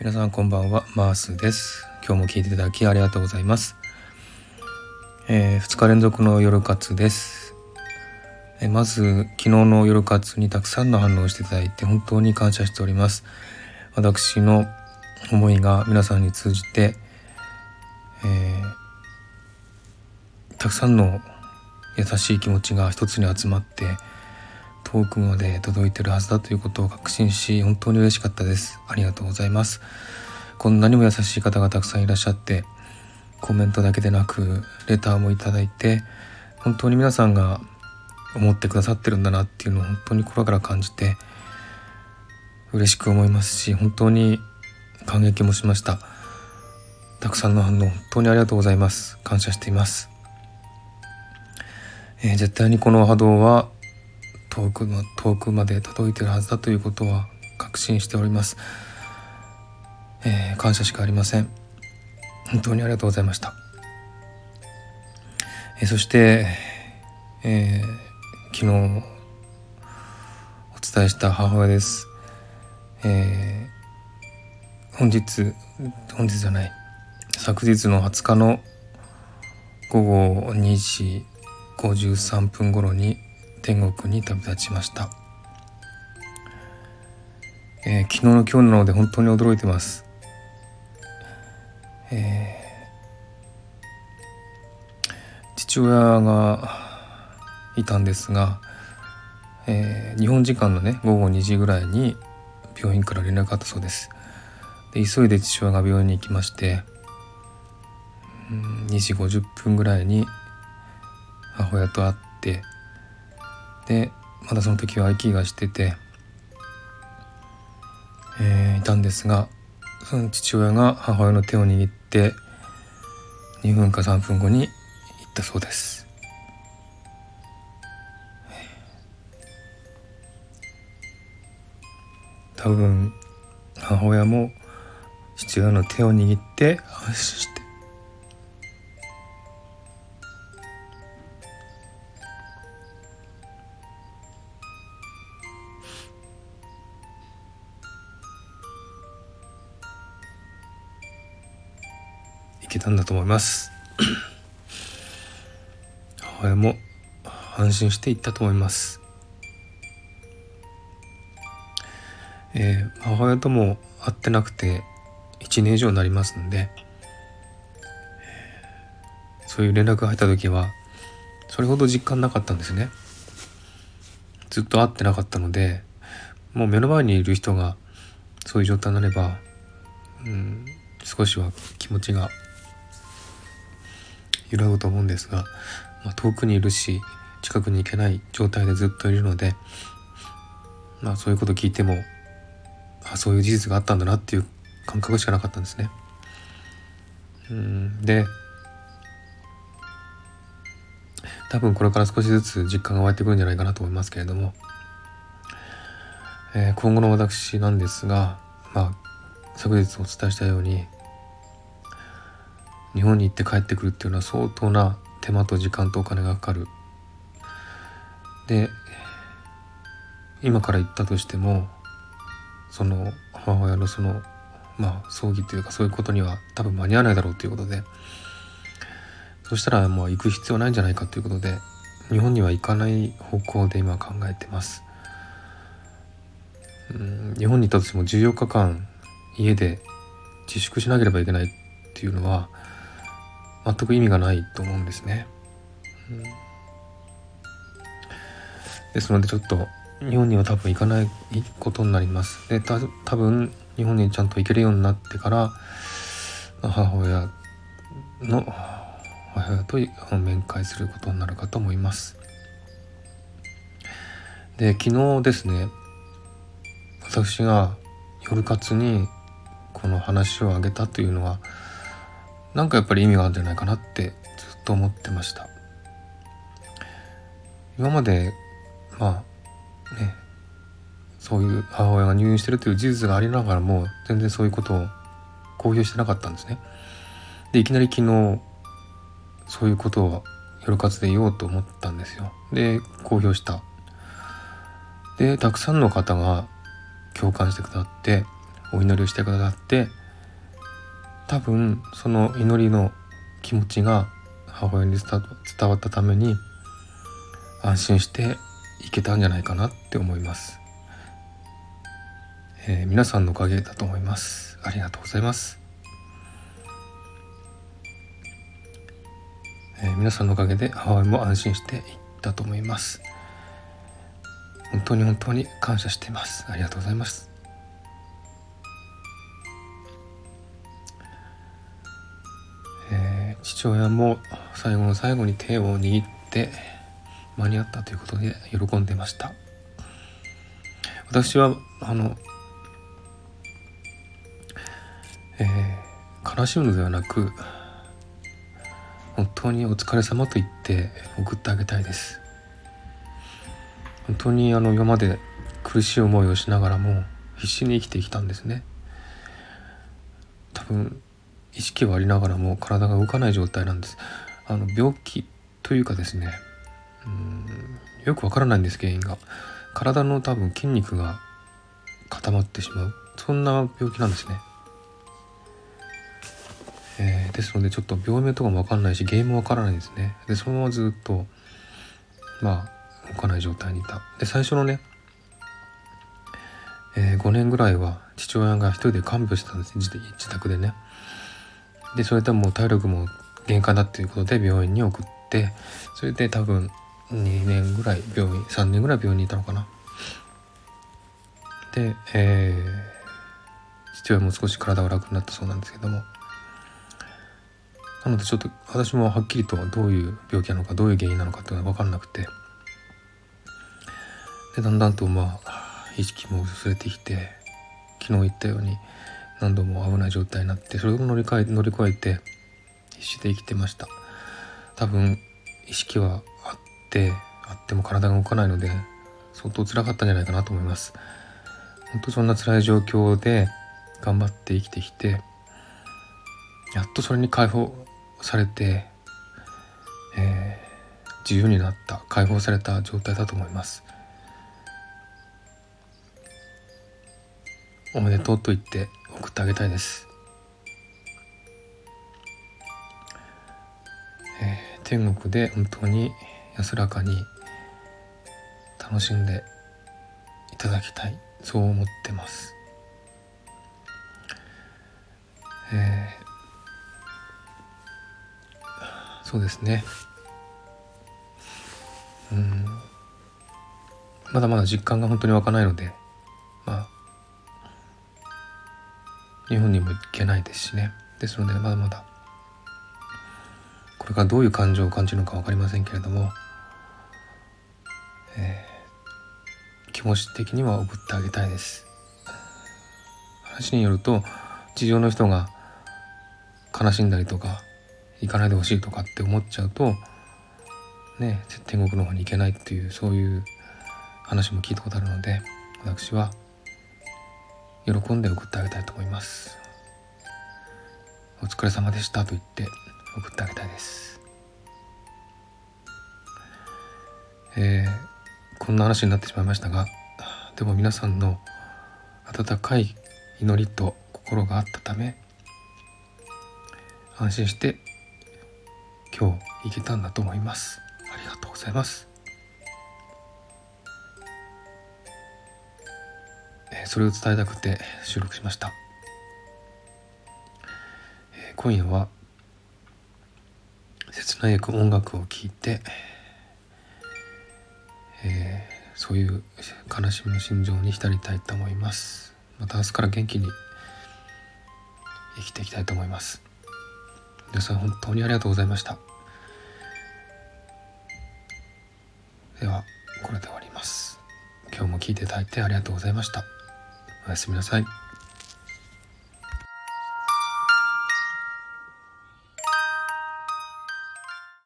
皆さんこんばんはマースです。今日も聞いていただきありがとうございます、えー、2日連続の夜活です、えー、まず昨日の夜活にたくさんの反応をしていただいて本当に感謝しております。私の思いが皆さんに通じて、えー、たくさんの優しい気持ちが一つに集まって遠くまで届いてるはずだということを確信し本当に嬉しかったです。ありがとうございます。こんなにも優しい方がたくさんいらっしゃってコメントだけでなくレターもいただいて本当に皆さんが思ってくださってるんだなっていうのを本当に心から感じて嬉しく思いますし本当に感激もしました。たくさんの反応本当にありがとうございます。感謝しています、えー、絶対にこの波動は遠くの遠くまで届いてるはずだということは確信しております、えー、感謝しかありません。本当にありがとうございました、えー、そして、えー、昨日お伝えした母親です、えー、本日本日じゃない。昨日の20日の午後2時53分頃に天国に旅立ちました、えー、昨日の今日なので本当に驚いてます、えー、父親がいたんですが、えー、日本時間のね午後2時ぐらいに病院から連絡があったそうです。で急いで父親が病院に行きまして2時50分ぐらいに母親と会ってでまだその時は息がしてて、えー、いたんですがその父親が母親の手を握って2分か3分後に行ったそうです。多分母親も父親の手を握ってけたんだと思います。母親も安心していったと思います。えー、母親とも会ってなくて1年以上になりますんでそういう連絡が入った時はそれほど実感なかったんですね。ずっと会ってなかったのでもう目の前にいる人がそういう状態になれば、うん、少しは気持ちが揺らぐと思うんですが、まあ、遠くにいるし近くに行けない状態でずっといるので、まあ、そういうこと聞いてもあそういう事実があったんだなっていう感覚しかなかったんですね。うんで多分これから少しずつ実感が湧いてくるんじゃないかなと思いますけれども、えー、今後の私なんですが、まあ、昨日お伝えしたように日本に行って帰ってくるっていうのは相当な手間と時間とお金がかかる。で今から行ったとしてもその母親のそのまあ葬儀というかそういうことには多分間に合わないだろうということでそしたらもう行く必要ないんじゃないかということで日本には行かない方向で今考えてます。うん日本にいたとしても14日間家で自粛しなければいけないっていうのは全く意味がないと思うんですね。うん、ですのでちょっと日本には多分行かないことになります。でた多分日本にちゃんと行けるようになってから母親の母親と面会することになるかと思います。で昨日ですね私が夜活にこの話をあげたというのはなんかやっぱり意味があるんじゃないかなってずっと思ってました。今までまあねそういう母親が入院してるという事実がありながらも全然そういうことを公表してなかったんですね。でいきなり昨日そういうことを夜活で言おうと思ったんですよ。で公表した。でたくさんの方が共感してくださってお祈りをしてくださって多分その祈りの気持ちが母親に伝わったために安心していけたんじゃないかなって思います、えー、皆さんのおかげだと思います。ありがとうございます。えー、皆さんのおかげで母親も安心していったと思います。本当に本当に感謝しています。ありがとうございます。父親も最後の最後に手を握って間に合ったということで喜んでました。私はあの、えー、悲しむのではなく本当にお疲れ様と言って送ってあげたいです。本当にあの今まで苦しい思いをしながらも必死に生きてきたんですね。多分意識はありながらも体が動かない状態なんです。あの病気というかですねうんよくわからないんです原因が。体の多分筋肉が固まってしまう。そんな病気なんですね。えー、ですのでちょっと病名とかも分かんないし原因も分からないんですね。でそのままずっとまあ動かない状態にいた。で最初のね、えー、5年ぐらいは父親が一人で看病してたんです自自宅でね。でそれでも体力も限界だっていうことで病院に送ってそれで多分2年ぐらい病院3年ぐらい病院にいたのかな。で、えー、父親も少し体が楽になったそうなんですけども。なのでちょっと私もはっきりとどういう病気なのかどういう原因なのかっていうのは分かんなくて。でだんだんとまあ意識も薄れてきて昨日言ったように何度も危ない状態になってそれを乗り換え乗り越えて必死で生きてました。多分意識はあってあっても体が動かないので相当辛かったんじゃないかなと思います。本当そんな辛い状況で頑張って生きてきてやっとそれに解放されて、えー、自由になった解放された状態だと思います。おめでとうと言ってってあげたいです、えー、天国で本当に安らかに楽しんでいただきたい。そう思ってます。えーそうですね。うん。まだまだ実感が本当に湧かないので日本にも行けないですしね。ですのでまだまだ。これからどういう感情を感じるのか分かりませんけれども、えー、気持ち的には送ってあげたいです。話によると地上の人が悲しんだりとか行かないでほしいとかって思っちゃうとね天国の方に行けないっていうそういう話も聞いたことあるので私は喜んで送ってあげたいと思います。お疲れ様でしたと言って送ってあげたいです。えー、こんな話になってしまいましたがでも皆さんの温かい祈りと心があったため安心して今日行けたんだと思います。ありがとうございます。それを伝えたくて収録しました。今夜は切ない音楽を聴いて、えー、そういう悲しみの心情に浸りたいと思います。また明日から元気に生きていきたいと思います。皆さん本当にありがとうございました。ではこれで終わります。今日も聞いていただいてありがとうございました。おやすみなさい。